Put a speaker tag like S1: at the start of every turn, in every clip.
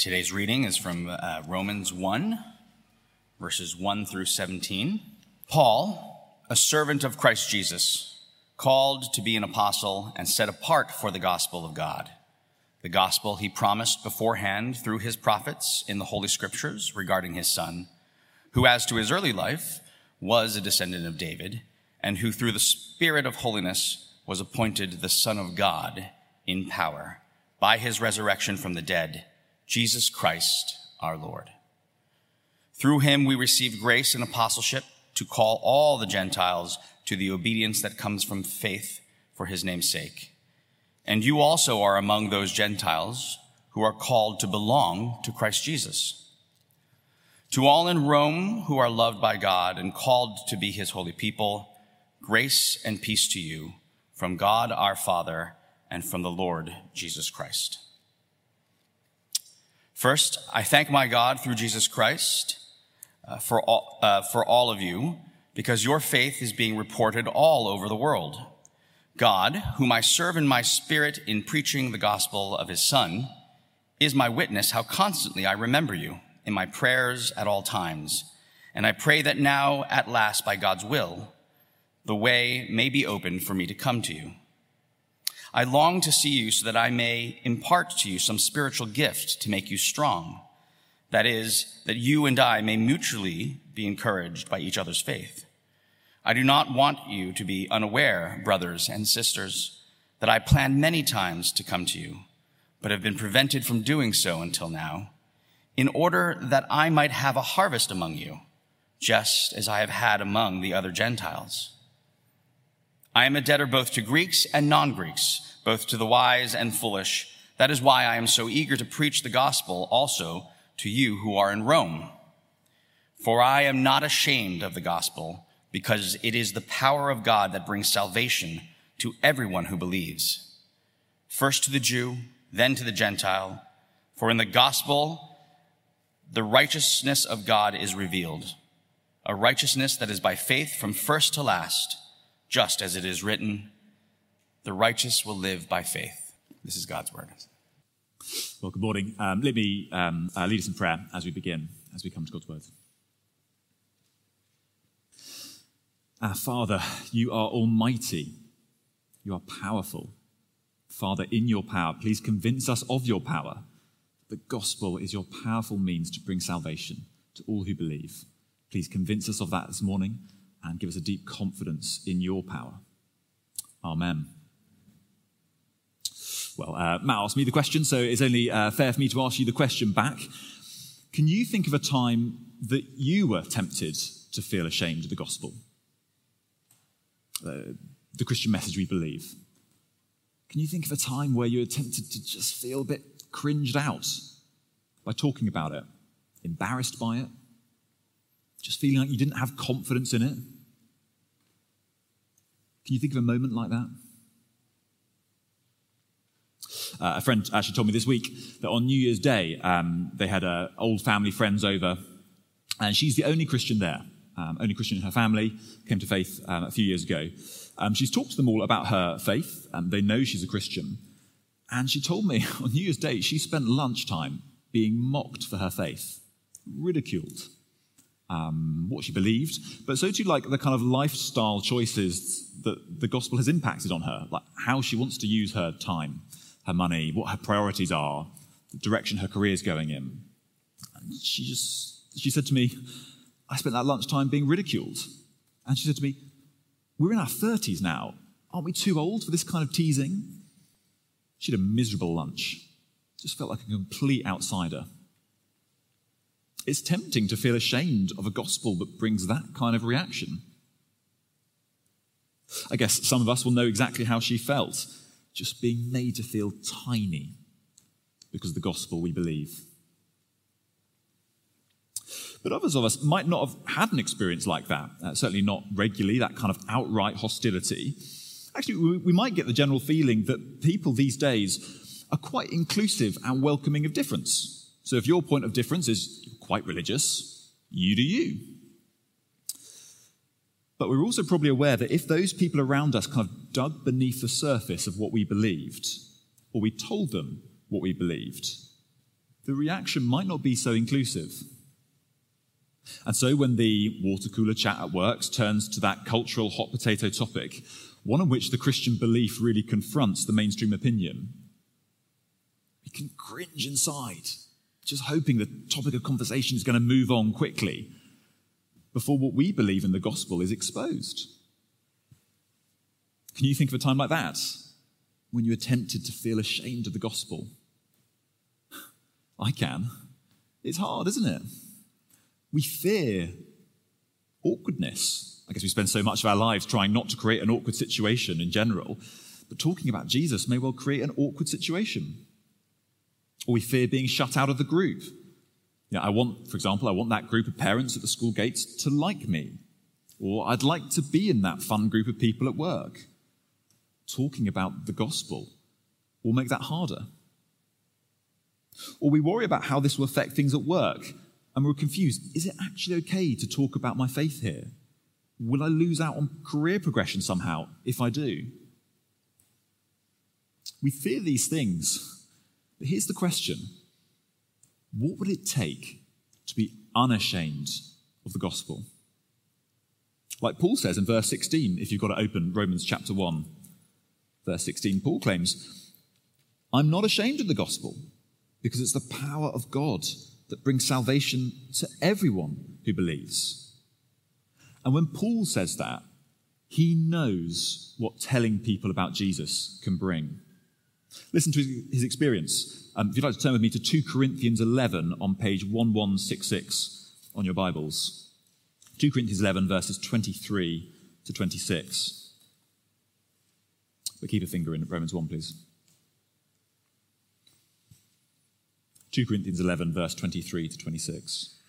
S1: Today's reading is from uh, Romans 1, verses 1 through 17. Paul, a servant of Christ Jesus, called to be an apostle and set apart for the gospel of God, the gospel he promised beforehand through his prophets in the Holy Scriptures regarding his son, who, as to his early life, was a descendant of David, and who, through the Spirit of holiness, was appointed the Son of God in power by his resurrection from the dead, Jesus Christ our Lord. Through him we receive grace and apostleship to call all the Gentiles to the obedience that comes from faith for his name's sake. And you also are among those Gentiles who are called to belong to Christ Jesus. To all in Rome who are loved by God and called to be his holy people, grace and peace to you from God our Father and from the Lord Jesus Christ. First, I thank my God through Jesus Christ uh, for, all, uh, for all of you because your faith is being reported all over the world. God, whom I serve in my spirit in preaching the gospel of his Son, is my witness how constantly I remember you in my prayers at all times. And I pray that now, at last, by God's will, the way may be opened for me to come to you. I long to see you so that I may impart to you some spiritual gift to make you strong. That is, that you and I may mutually be encouraged by each other's faith. I do not want you to be unaware, brothers and sisters, that I planned many times to come to you, but have been prevented from doing so until now, in order that I might have a harvest among you, just as I have had among the other Gentiles. I am a debtor both to Greeks and non-Greeks, both to the wise and foolish. That is why I am so eager to preach the gospel also to you who are in Rome. For I am not ashamed of the gospel, because it is the power of God that brings salvation to everyone who believes. First to the Jew, then to the Gentile. For in the gospel, the righteousness of God is revealed, a righteousness that is by faith from first to last just as it is written, the righteous will live by faith. This is God's word.
S2: Well, good morning. Um, let me um, uh, lead us in prayer as we begin, as we come to God's word. Our Father, you are almighty. You are powerful. Father, in your power, please convince us of your power. The gospel is your powerful means to bring salvation to all who believe. Please convince us of that this morning and give us a deep confidence in your power. Amen. Well, uh, Matt asked me the question, so it's only uh, fair for me to ask you the question back. Can you think of a time that you were tempted to feel ashamed of the gospel? Uh, the Christian message we believe. Can you think of a time where you were tempted to just feel a bit cringed out by talking about it, embarrassed by it, just feeling like you didn't have confidence in it? Can you think of a moment like that? Uh, a friend actually told me this week that on New Year's Day, um, they had uh, old family friends over, and she's the only Christian there, um, only Christian in her family, came to faith um, a few years ago. Um, she's talked to them all about her faith, and they know she's a Christian. And she told me on New Year's Day, she spent lunchtime being mocked for her faith, ridiculed um, what she believed, but so too like the kind of lifestyle choices that the gospel has impacted on her, like how she wants to use her time, her money, what her priorities are, the direction her career is going in. And she just, she said to me, I spent that lunchtime being ridiculed. And she said to me, We're in our 30s now. Aren't we too old for this kind of teasing? She had a miserable lunch. Just felt like a complete outsider. It's tempting to feel ashamed of a gospel that brings that kind of reaction. I guess some of us will know exactly how she felt, just being made to feel tiny because of the gospel we believe. But others of us might not have had an experience like that, uh, certainly not regularly, that kind of outright hostility. Actually, we, we might get the general feeling that people these days are quite inclusive and welcoming of difference. So if your point of difference is quite religious, you do you. But we're also probably aware that if those people around us kind of dug beneath the surface of what we believed, or we told them what we believed, the reaction might not be so inclusive. And so when the water cooler chat at work turns to that cultural hot potato topic, one in which the Christian belief really confronts the mainstream opinion, we can cringe inside, just hoping the topic of conversation is going to move on quickly before what we believe in the gospel is exposed. Can you think of a time like that when you are tempted to feel ashamed of the gospel? I can. It's hard, isn't it? We fear awkwardness. I guess we spend so much of our lives trying not to create an awkward situation in general, but talking about Jesus may well create an awkward situation. Or we fear being shut out of the group. You know, I want, for example, I want that group of parents at the school gates to like me. Or I'd like to be in that fun group of people at work. Talking about the gospel will make that harder. Or we worry about how this will affect things at work and we're confused. Is it actually okay to talk about my faith here? Will I lose out on career progression somehow if I do? We fear these things, but here's the question What would it take to be unashamed of the gospel? Like Paul says in verse 16, if you've got to open Romans chapter 1, verse 16, Paul claims, I'm not ashamed of the gospel because it's the power of God that brings salvation to everyone who believes. And when Paul says that, he knows what telling people about Jesus can bring. Listen to his experience. Um, if you'd like to turn with me to 2 Corinthians 11 on page 1166 on your Bibles. 2 Corinthians 11, verses 23 to 26. But keep a finger in Romans 1, please. 2 Corinthians 11, verse 23 to 26.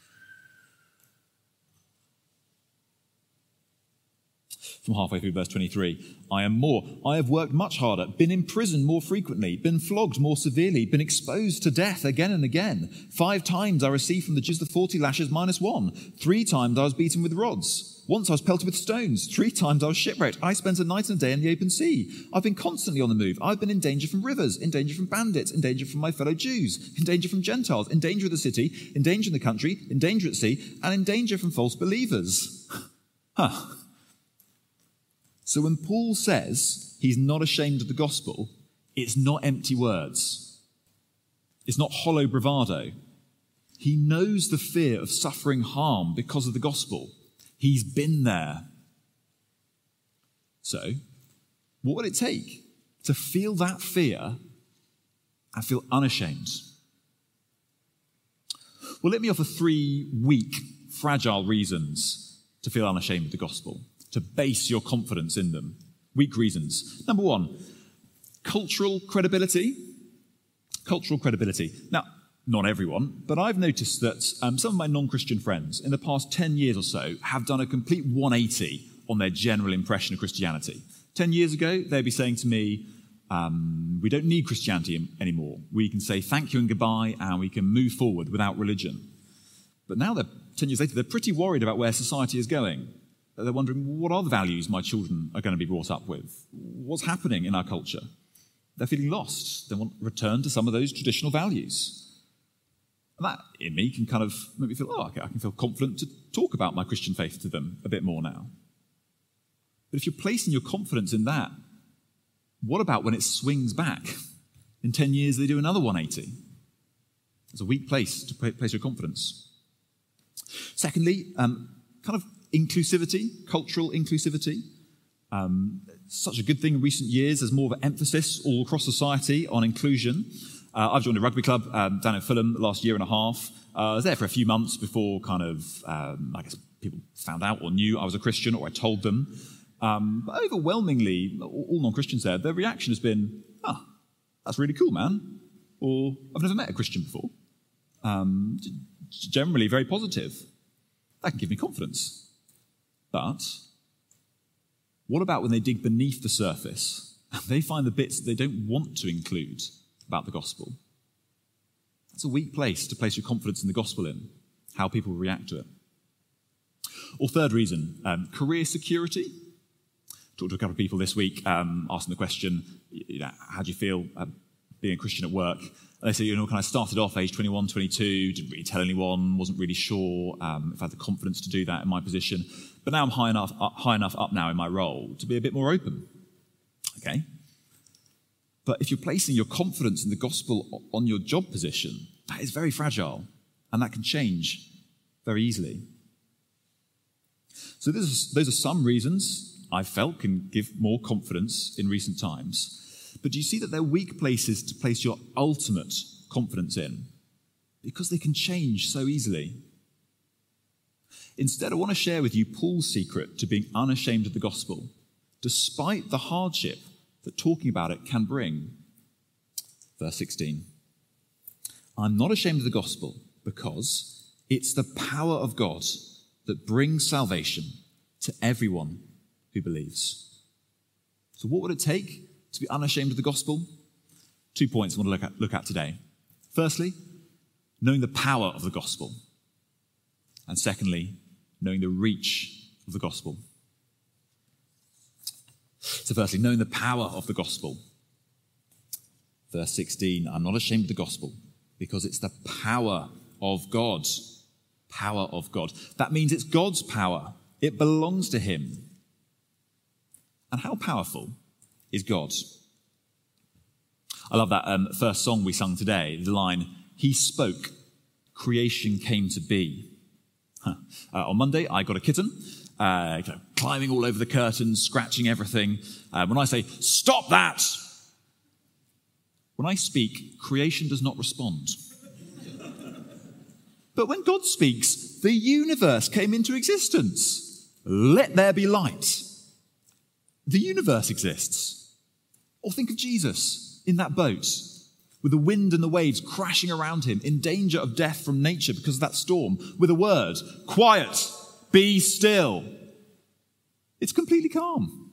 S2: From halfway through verse 23, I am more. I have worked much harder, been in prison more frequently, been flogged more severely, been exposed to death again and again. Five times I received from the Jews the 40 lashes minus one. Three times I was beaten with rods. Once I was pelted with stones. Three times I was shipwrecked. I spent a night and a day in the open sea. I've been constantly on the move. I've been in danger from rivers, in danger from bandits, in danger from my fellow Jews, in danger from Gentiles, in danger of the city, in danger in the country, in danger at sea, and in danger from false believers. Huh. So when Paul says he's not ashamed of the gospel, it's not empty words. It's not hollow bravado. He knows the fear of suffering harm because of the gospel. He's been there. So, what would it take to feel that fear and feel unashamed? Well, let me offer three weak, fragile reasons to feel unashamed of the gospel, to base your confidence in them. Weak reasons. Number one, cultural credibility. Cultural credibility. Now, not everyone, but I've noticed that um, some of my non Christian friends in the past 10 years or so have done a complete 180 on their general impression of Christianity. 10 years ago, they'd be saying to me, um, We don't need Christianity anymore. We can say thank you and goodbye, and we can move forward without religion. But now, they're, 10 years later, they're pretty worried about where society is going. They're wondering, what are the values my children are going to be brought up with? What's happening in our culture? They're feeling lost. They want to return to some of those traditional values. And that in me can kind of make me feel, oh, okay, I can feel confident to talk about my Christian faith to them a bit more now. But if you're placing your confidence in that, what about when it swings back? In 10 years, they do another 180. It's a weak place to place your confidence. Secondly, um, kind of inclusivity, cultural inclusivity. Um, such a good thing in recent years. There's more of an emphasis all across society on inclusion. Uh, I've joined a rugby club um, down in Fulham last year and a half. Uh, I was there for a few months before kind of, um, I guess, people found out or knew I was a Christian or I told them. Um, but overwhelmingly, all non Christians there, their reaction has been, ah, that's really cool, man. Or I've never met a Christian before. Um, generally very positive. That can give me confidence. But what about when they dig beneath the surface and they find the bits that they don't want to include? about the gospel. That's a weak place to place your confidence in the gospel in, how people react to it. Or third reason, um, career security. Talked to a couple of people this week, um, asking the question, you know, how do you feel um, being a Christian at work. And they say, you know, kind of started off age 21, 22, didn't really tell anyone, wasn't really sure um, if I had the confidence to do that in my position. But now I'm high enough, up, high enough up now in my role to be a bit more open. Okay? But if you're placing your confidence in the gospel on your job position, that is very fragile and that can change very easily. So, those are some reasons I felt can give more confidence in recent times. But do you see that they're weak places to place your ultimate confidence in? Because they can change so easily. Instead, I want to share with you Paul's secret to being unashamed of the gospel, despite the hardship that talking about it can bring. Verse 16 I'm not ashamed of the gospel because it's the power of God that brings salvation to everyone who believes. So, what would it take to be unashamed of the gospel? Two points I want to look at, look at today. Firstly, knowing the power of the gospel. And secondly, knowing the reach of the gospel. So, firstly, knowing the power of the gospel. Verse 16 I'm not ashamed of the gospel because it's the power of God. Power of God. That means it's God's power, it belongs to Him. And how powerful is God? I love that um, first song we sung today, the line, He spoke, creation came to be. Huh. Uh, on Monday, I got a kitten, uh, climbing all over the curtains, scratching everything. Uh, when I say, Stop that! When I speak, creation does not respond. but when God speaks, the universe came into existence. Let there be light. The universe exists. Or think of Jesus in that boat with the wind and the waves crashing around him, in danger of death from nature because of that storm, with a word quiet, be still. It's completely calm.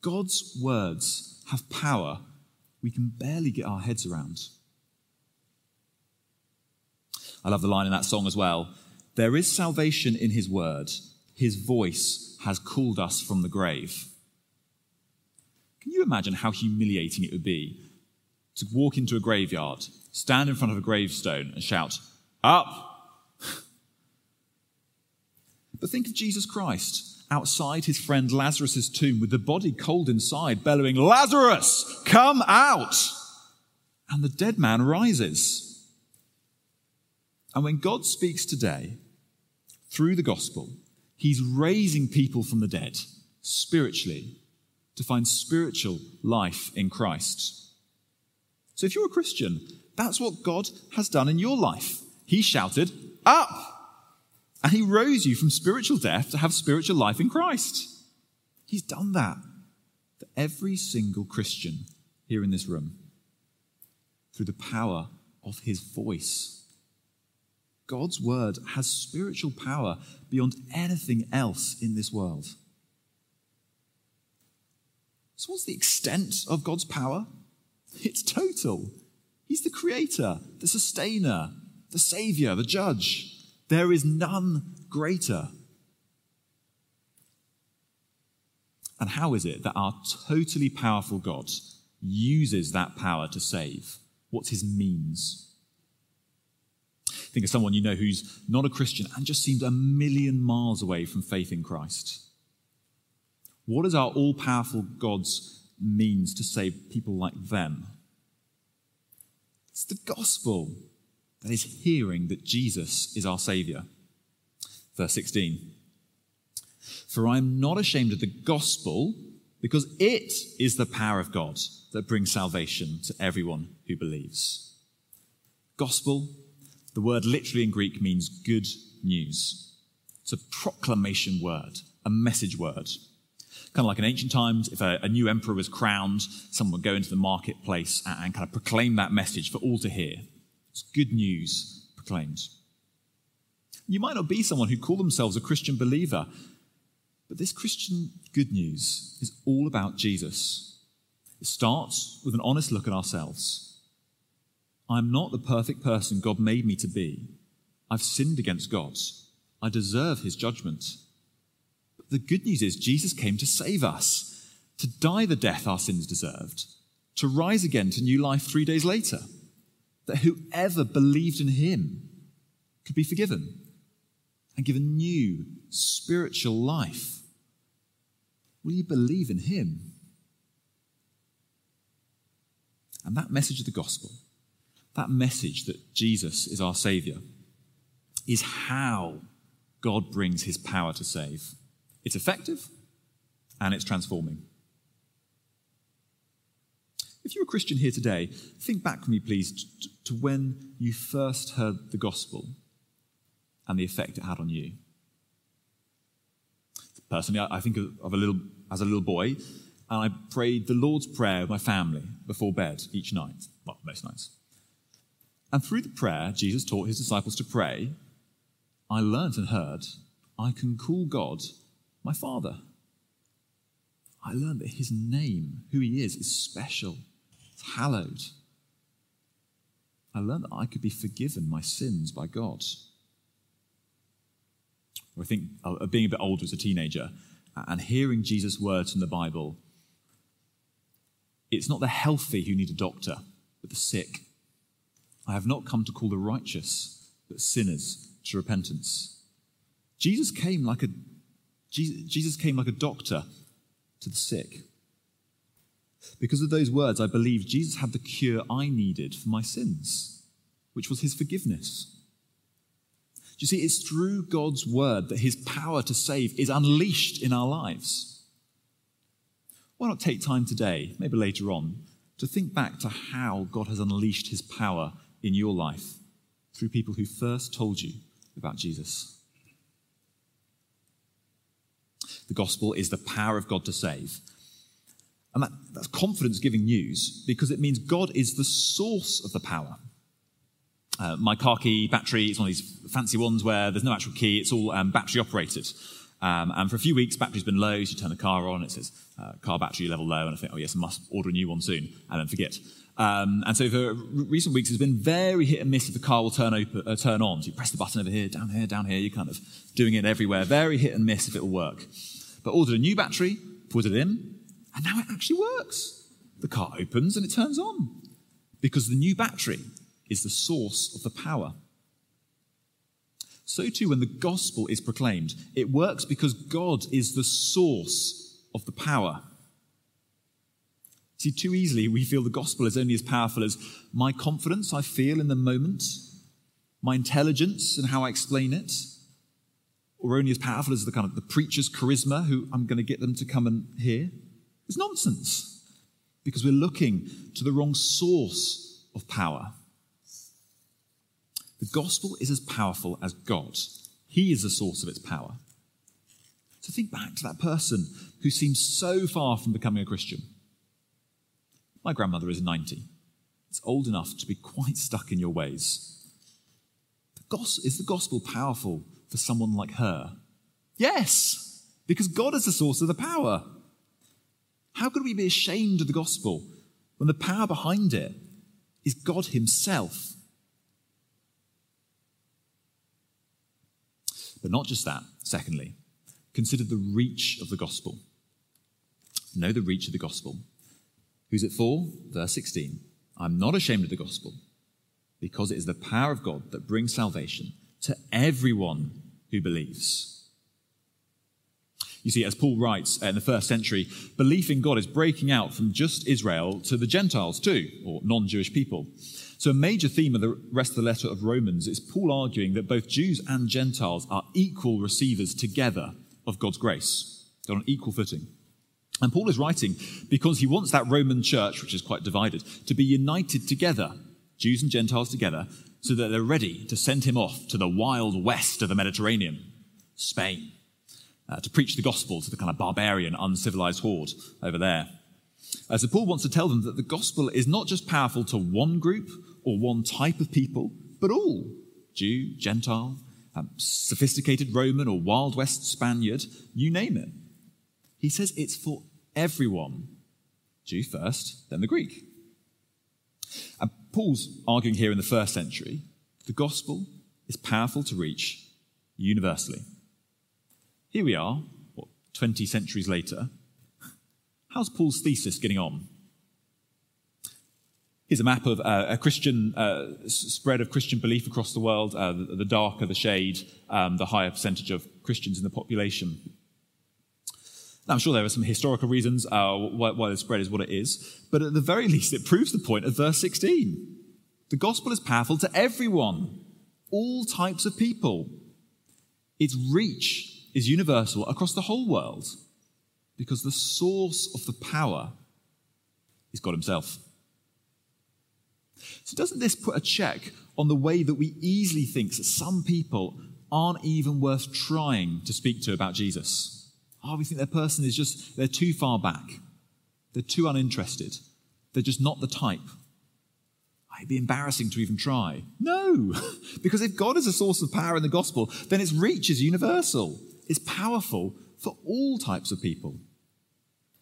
S2: God's words have power we can barely get our heads around. I love the line in that song as well. There is salvation in his word. His voice has called us from the grave. Can you imagine how humiliating it would be to walk into a graveyard, stand in front of a gravestone, and shout, Up! but think of Jesus Christ outside his friend Lazarus' tomb with the body cold inside, bellowing, Lazarus, come out! And the dead man rises. And when God speaks today, through the gospel, he's raising people from the dead, spiritually, to find spiritual life in Christ. So if you're a Christian, that's what God has done in your life. He shouted, Up! And he rose you from spiritual death to have spiritual life in Christ. He's done that for every single Christian here in this room through the power of his voice. God's word has spiritual power beyond anything else in this world. So, what's the extent of God's power? It's total. He's the creator, the sustainer, the savior, the judge. There is none greater. And how is it that our totally powerful God uses that power to save? What's his means? Think of someone you know who's not a Christian and just seemed a million miles away from faith in Christ. What is our all powerful God's means to save people like them? It's the gospel that is hearing that Jesus is our Savior. Verse 16 For I am not ashamed of the gospel, because it is the power of God that brings salvation to everyone who believes. Gospel, the word literally in Greek means good news. It's a proclamation word, a message word. Kind of like in ancient times, if a, a new emperor was crowned, someone would go into the marketplace and, and kind of proclaim that message for all to hear. It's good news proclaimed. You might not be someone who call themselves a Christian believer, but this Christian good news is all about Jesus. It starts with an honest look at ourselves. I'm not the perfect person God made me to be. I've sinned against God. I deserve his judgment. The good news is Jesus came to save us, to die the death our sins deserved, to rise again to new life three days later. That whoever believed in him could be forgiven and given new spiritual life. Will you believe in him? And that message of the gospel, that message that Jesus is our Savior, is how God brings his power to save. It's effective and it's transforming. If you're a Christian here today, think back with me, please, to when you first heard the gospel and the effect it had on you. Personally, I think of a little, as a little boy, and I prayed the Lord's Prayer with my family before bed each night, well, most nights. And through the prayer Jesus taught his disciples to pray, I learnt and heard I can call God my Father. I learned that his name, who he is, is special it's hallowed. I learned that I could be forgiven my sins by God. I think of being a bit older as a teenager and hearing Jesus' words from the Bible. It's not the healthy who need a doctor, but the sick. I have not come to call the righteous, but sinners to repentance. Jesus came like a Jesus came like a doctor to the sick. Because of those words, I believe Jesus had the cure I needed for my sins, which was his forgiveness. Do you see, it's through God's word that his power to save is unleashed in our lives. Why not take time today, maybe later on, to think back to how God has unleashed his power in your life through people who first told you about Jesus? The gospel is the power of God to save. And that, that's confidence giving news because it means God is the source of the power. Uh, my car key battery is one of these fancy ones where there's no actual key, it's all um, battery operated. Um, and for a few weeks, battery's been low, so you turn the car on, it says uh, car battery level low, and I think, oh yes, I must order a new one soon, and then forget. Um, and so for recent weeks, it's been very hit and miss if the car will turn, open, uh, turn on. So you press the button over here, down here, down here, you're kind of doing it everywhere. Very hit and miss if it will work. But ordered a new battery, put it in, and now it actually works. The car opens and it turns on because the new battery is the source of the power. So, too, when the gospel is proclaimed, it works because God is the source of the power. See, too easily we feel the gospel is only as powerful as my confidence I feel in the moment, my intelligence and how I explain it, or only as powerful as the kind of the preacher's charisma who I'm going to get them to come and hear. It's nonsense because we're looking to the wrong source of power. The gospel is as powerful as God, He is the source of its power. So think back to that person who seems so far from becoming a Christian. My grandmother is 90. It's old enough to be quite stuck in your ways. The is the gospel powerful for someone like her? Yes, because God is the source of the power. How could we be ashamed of the gospel when the power behind it is God Himself? But not just that, secondly, consider the reach of the gospel. Know the reach of the gospel. Who's it for? Verse 16. I'm not ashamed of the gospel because it is the power of God that brings salvation to everyone who believes. You see, as Paul writes uh, in the first century, belief in God is breaking out from just Israel to the Gentiles too, or non Jewish people. So, a major theme of the rest of the letter of Romans is Paul arguing that both Jews and Gentiles are equal receivers together of God's grace. They're on equal footing. And Paul is writing because he wants that Roman church, which is quite divided, to be united together, Jews and Gentiles together, so that they're ready to send him off to the wild west of the Mediterranean, Spain uh, to preach the gospel to the kind of barbarian, uncivilized horde over there. Uh, so Paul wants to tell them that the gospel is not just powerful to one group or one type of people, but all Jew, Gentile, um, sophisticated Roman or Wild West Spaniard, you name it. He says it's for everyone Jew first, then the Greek. And Paul's arguing here in the first century the gospel is powerful to reach universally. Here we are, what, 20 centuries later. How's Paul's thesis getting on? Here's a map of uh, a Christian uh, spread of Christian belief across the world. Uh, the, the, darker the shade, um, the higher percentage of Christians in the population. I'm sure there are some historical reasons uh, why, why the spread is what it is, but at the very least, it proves the point of verse 16. The gospel is powerful to everyone, all types of people. Its reach is universal across the whole world because the source of the power is God Himself. So, doesn't this put a check on the way that we easily think that some people aren't even worth trying to speak to about Jesus? Oh, we think their person is just, they're too far back. They're too uninterested. They're just not the type. Ah, it'd be embarrassing to even try. No, because if God is a source of power in the gospel, then its reach is universal. It's powerful for all types of people.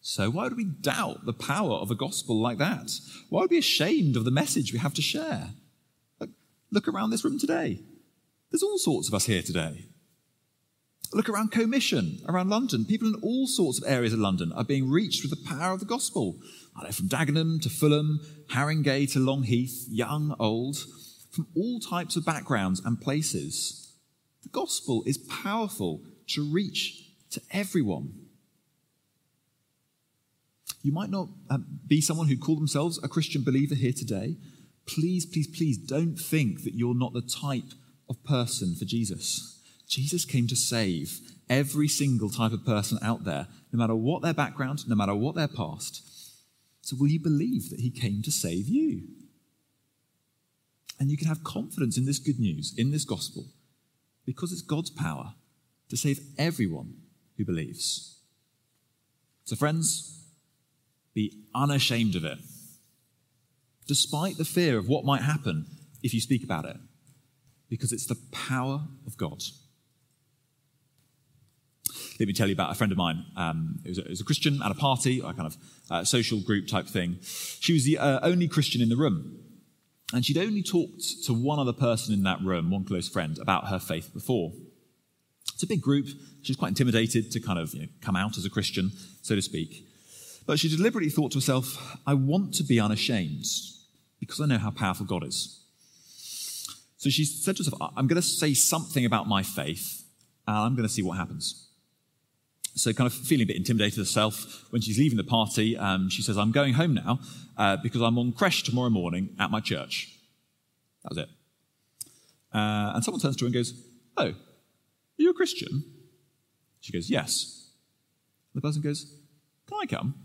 S2: So, why would we doubt the power of a gospel like that? Why would we be ashamed of the message we have to share? Look around this room today. There's all sorts of us here today. Look around Commission, around London. People in all sorts of areas of London are being reached with the power of the gospel. I know from Dagenham to Fulham, Haringey to Longheath, young, old, from all types of backgrounds and places. The gospel is powerful to reach to everyone. You might not uh, be someone who call themselves a Christian believer here today. Please, please, please don't think that you're not the type of person for Jesus. Jesus came to save every single type of person out there, no matter what their background, no matter what their past. So, will you believe that he came to save you? And you can have confidence in this good news, in this gospel, because it's God's power to save everyone who believes. So, friends, be unashamed of it, despite the fear of what might happen if you speak about it, because it's the power of God. Let me tell you about a friend of mine. Um, was was a, Christian at a party, a kind of uh, social group type thing. She was the uh, only Christian in the room. And she'd only talked to one other person in that room, one close friend, about her faith before. It's a big group. She was quite intimidated to kind of you know, come out as a Christian, so to speak. But she deliberately thought to herself, I want to be unashamed because I know how powerful God is. So she said to herself, I'm going to say something about my faith and I'm going to see what happens. So, kind of feeling a bit intimidated herself, when she's leaving the party, um, she says, I'm going home now uh, because I'm on creche tomorrow morning at my church. That was it. Uh, and someone turns to her and goes, Oh, are you a Christian? She goes, Yes. The person goes, Can I come?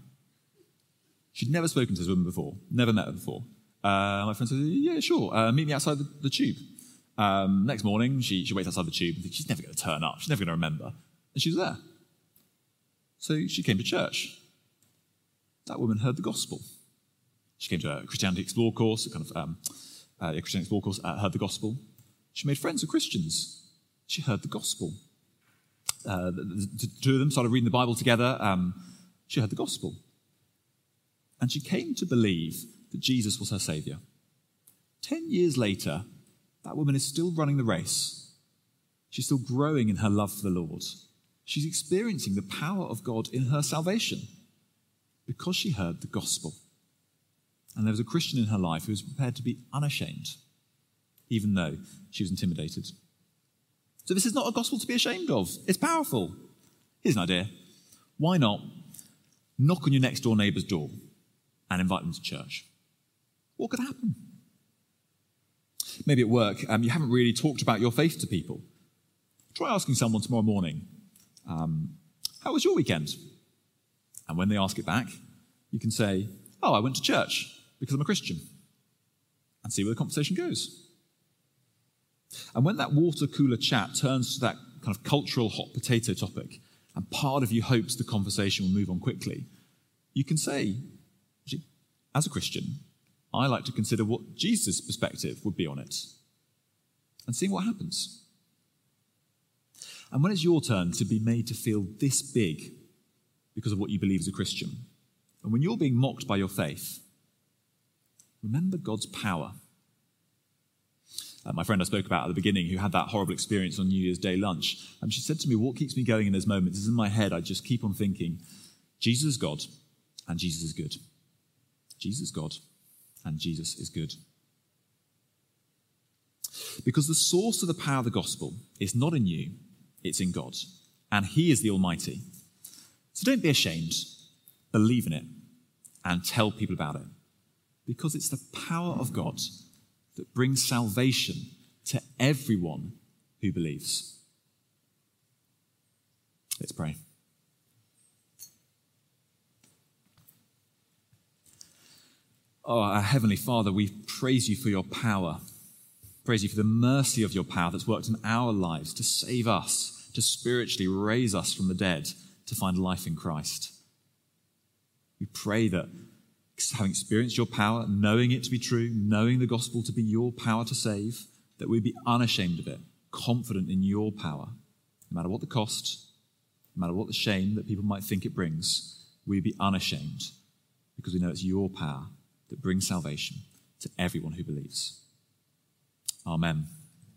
S2: She'd never spoken to this woman before, never met her before. Uh, my friend says, Yeah, sure, uh, meet me outside the, the tube. Um, next morning, she, she waits outside the tube and thinks she's never going to turn up, she's never going to remember. And she's there. So she came to church. That woman heard the gospel. She came to a Christianity Explored course, a kind of um, uh, Christianity Explored course, uh, heard the gospel. She made friends with Christians. She heard the gospel. Uh, the, the, two of them started reading the Bible together. Um, she heard the gospel. And she came to believe that Jesus was her Savior. Ten years later, that woman is still running the race. She's still growing in her love for the Lord. She's experiencing the power of God in her salvation because she heard the gospel. And there was a Christian in her life who was prepared to be unashamed, even though she was intimidated. So, this is not a gospel to be ashamed of. It's powerful. Here's an idea. Why not knock on your next door neighbor's door and invite them to church. What could happen? Maybe at work, um, you haven't really talked about your faith to people. Try asking someone tomorrow morning, um, How was your weekend? And when they ask it back, you can say, Oh, I went to church because I'm a Christian. And see where the conversation goes. And when that water cooler chat turns to that kind of cultural hot potato topic, and part of you hopes the conversation will move on quickly, you can say, as a Christian, I like to consider what Jesus' perspective would be on it and seeing what happens. And when it's your turn to be made to feel this big because of what you believe as a Christian, and when you're being mocked by your faith, remember God's power. Uh, my friend I spoke about at the beginning, who had that horrible experience on New Year's Day lunch, and she said to me, What keeps me going in those moments is in my head, I just keep on thinking, Jesus is God and Jesus is good. Jesus is God, and Jesus is good. Because the source of the power of the gospel is not in you, it's in God, and He is the Almighty. So don't be ashamed, believe in it, and tell people about it. Because it's the power of God that brings salvation to everyone who believes. Let's pray. Oh, our Heavenly Father, we praise you for your power. Praise you for the mercy of your power that's worked in our lives to save us, to spiritually raise us from the dead, to find life in Christ. We pray that having experienced your power, knowing it to be true, knowing the gospel to be your power to save, that we be unashamed of it, confident in your power, no matter what the cost, no matter what the shame that people might think it brings, we be unashamed because we know it's your power that brings salvation to everyone who believes. Amen.